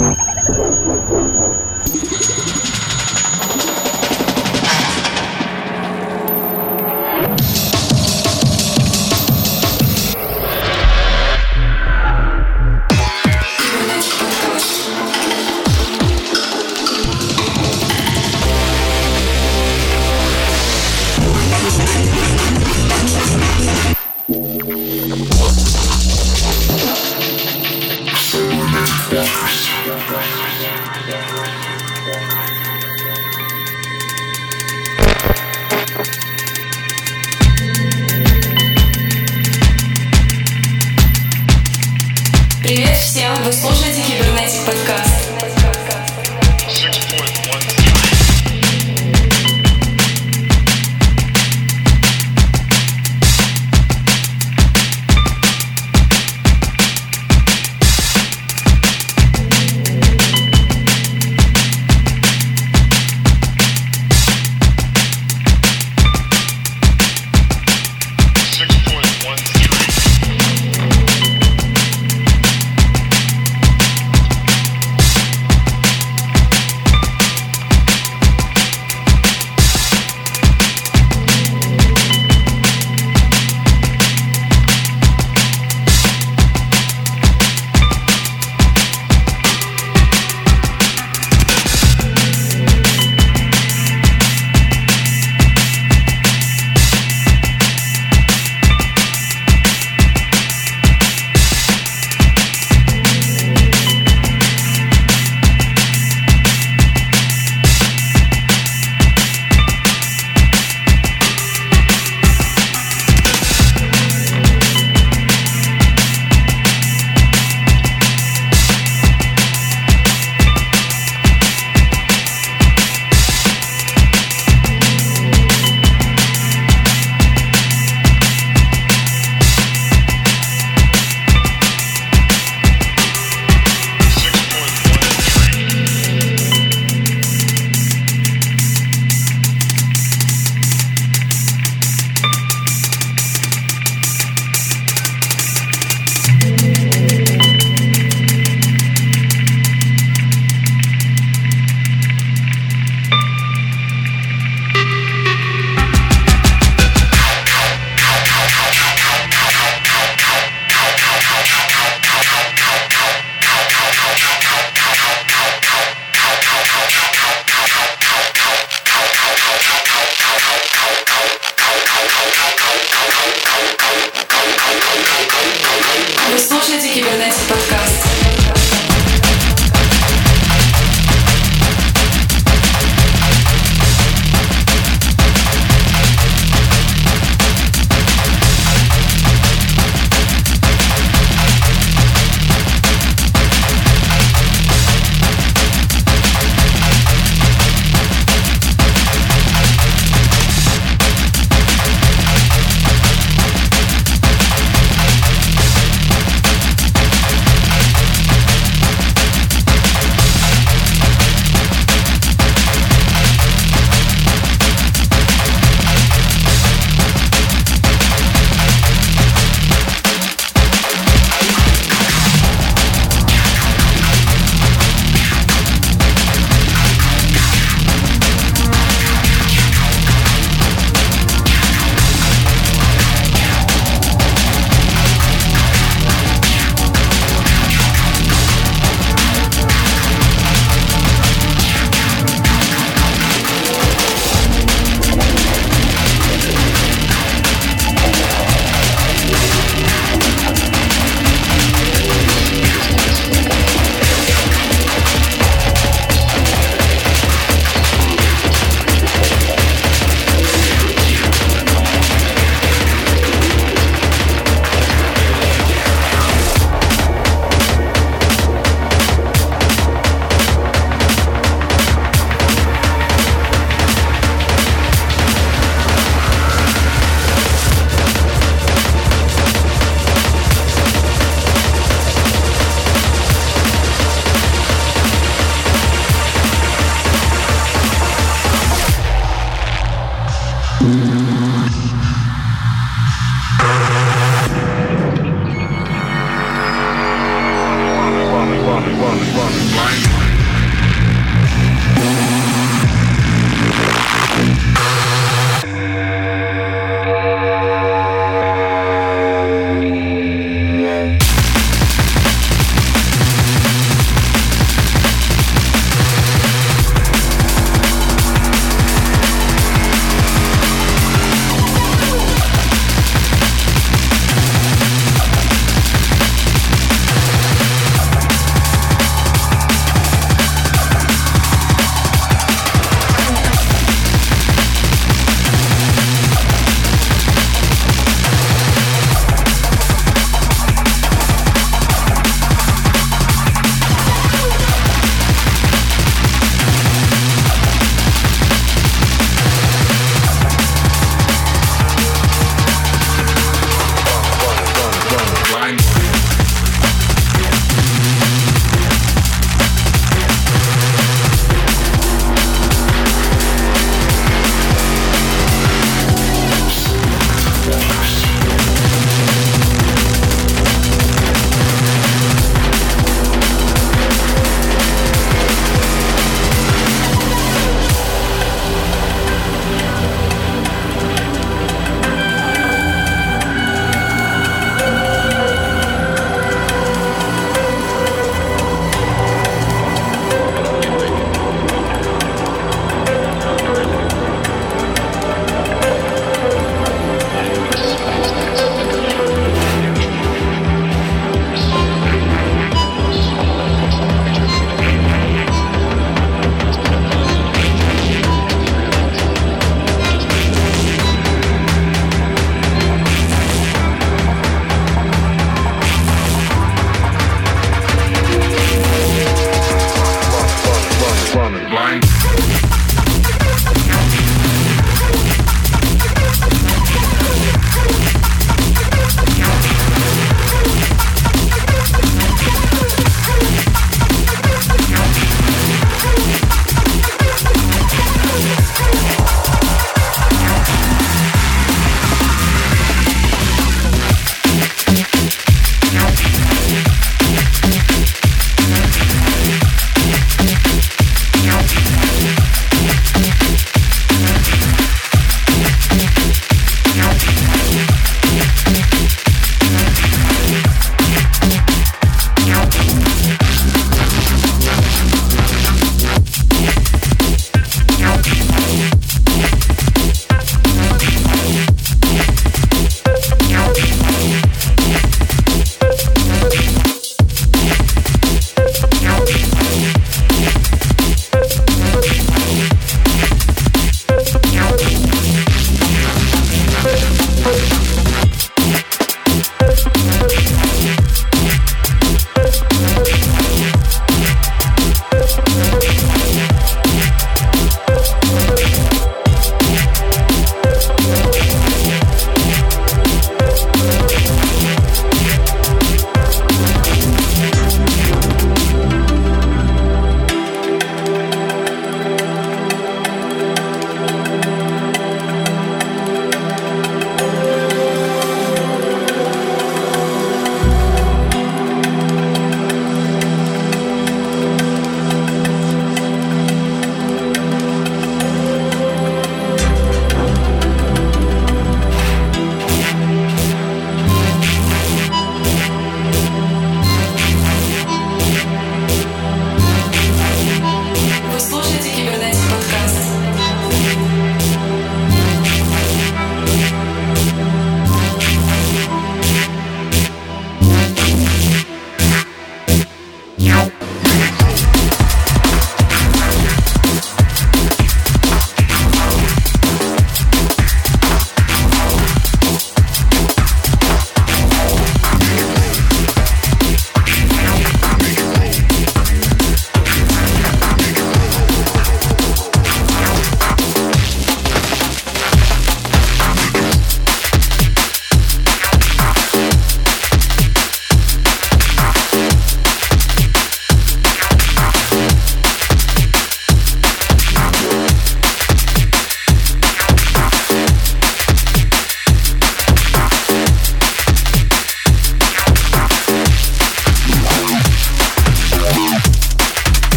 Thank you.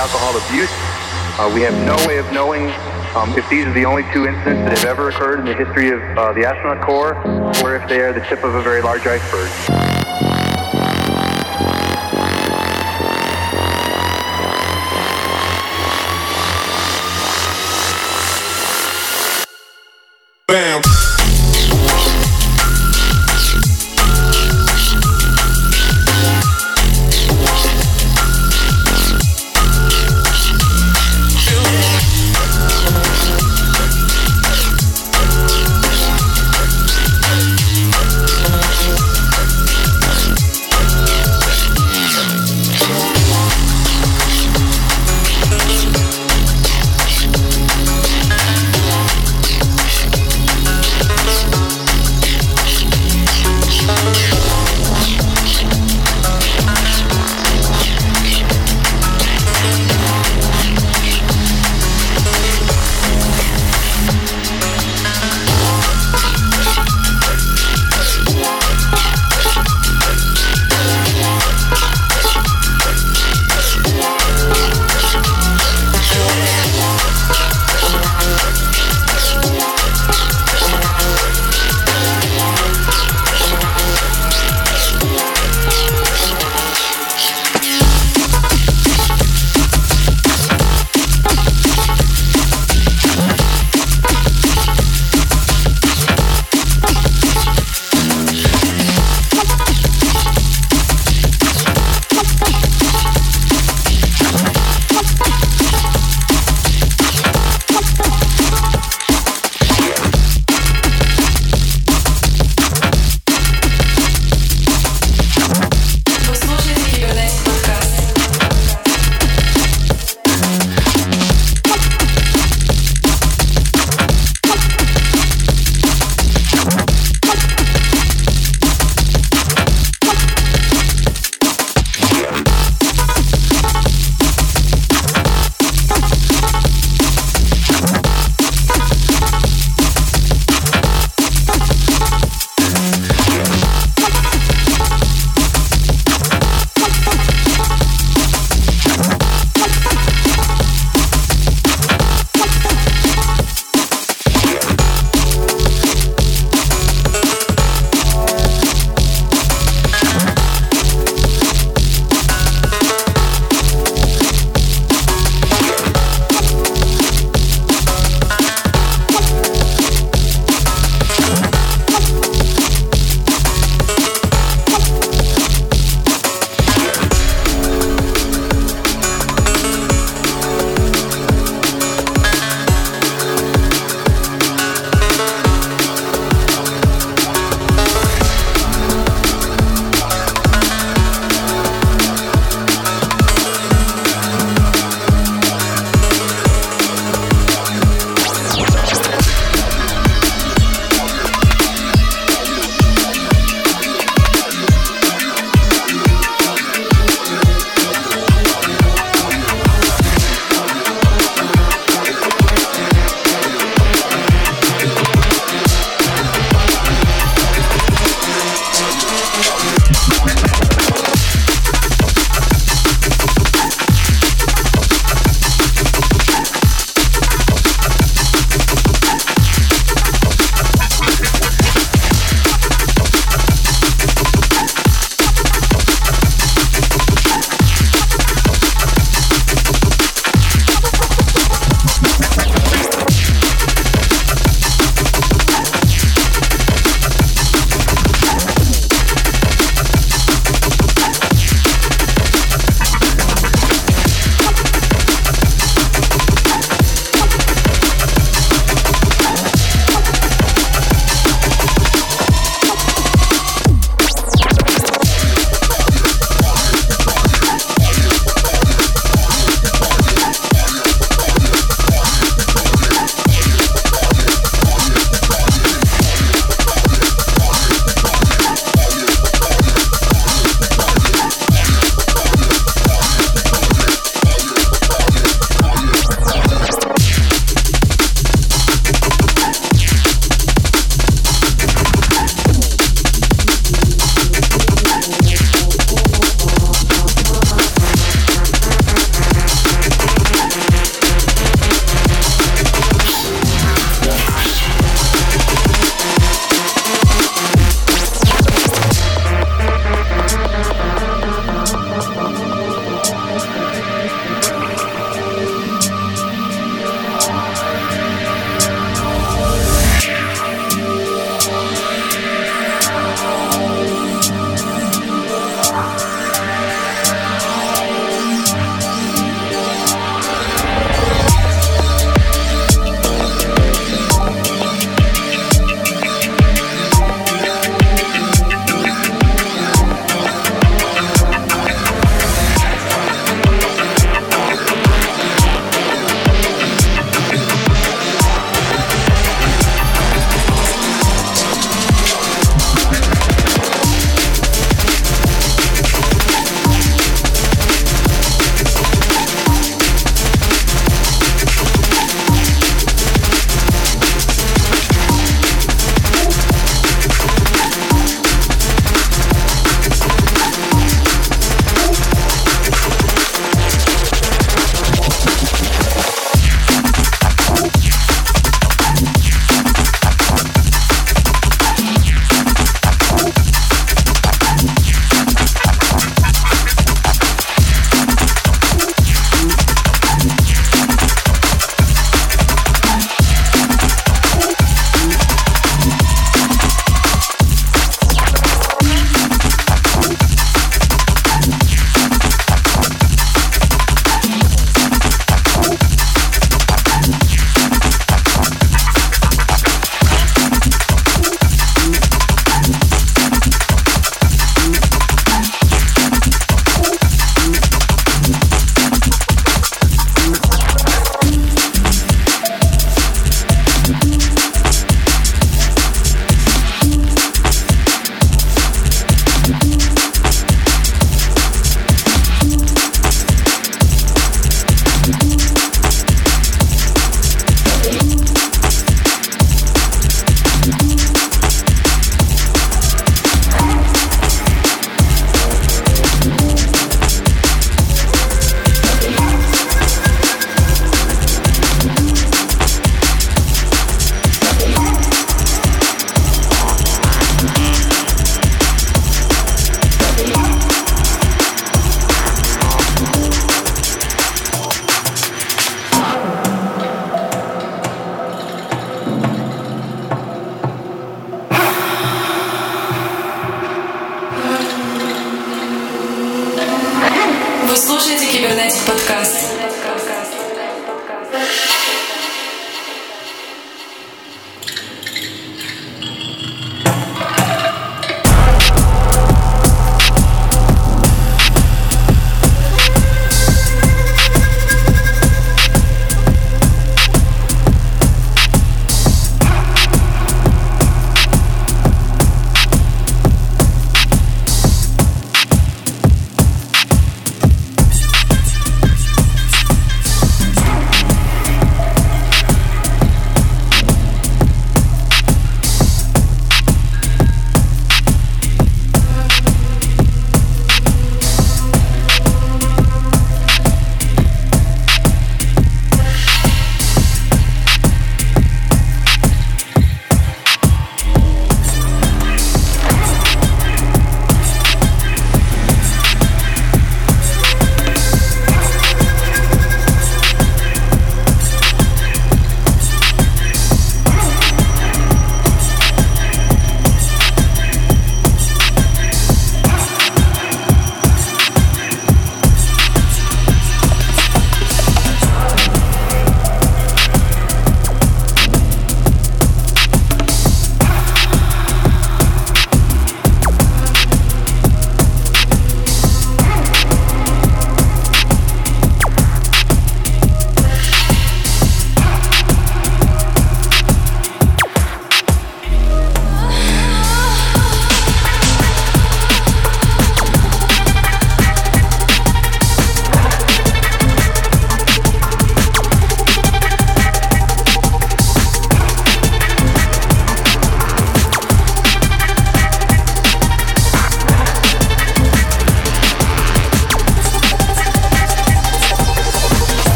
alcohol abuse. Uh, we have no way of knowing um, if these are the only two incidents that have ever occurred in the history of uh, the astronaut corps, or if they are the tip of a very large iceberg.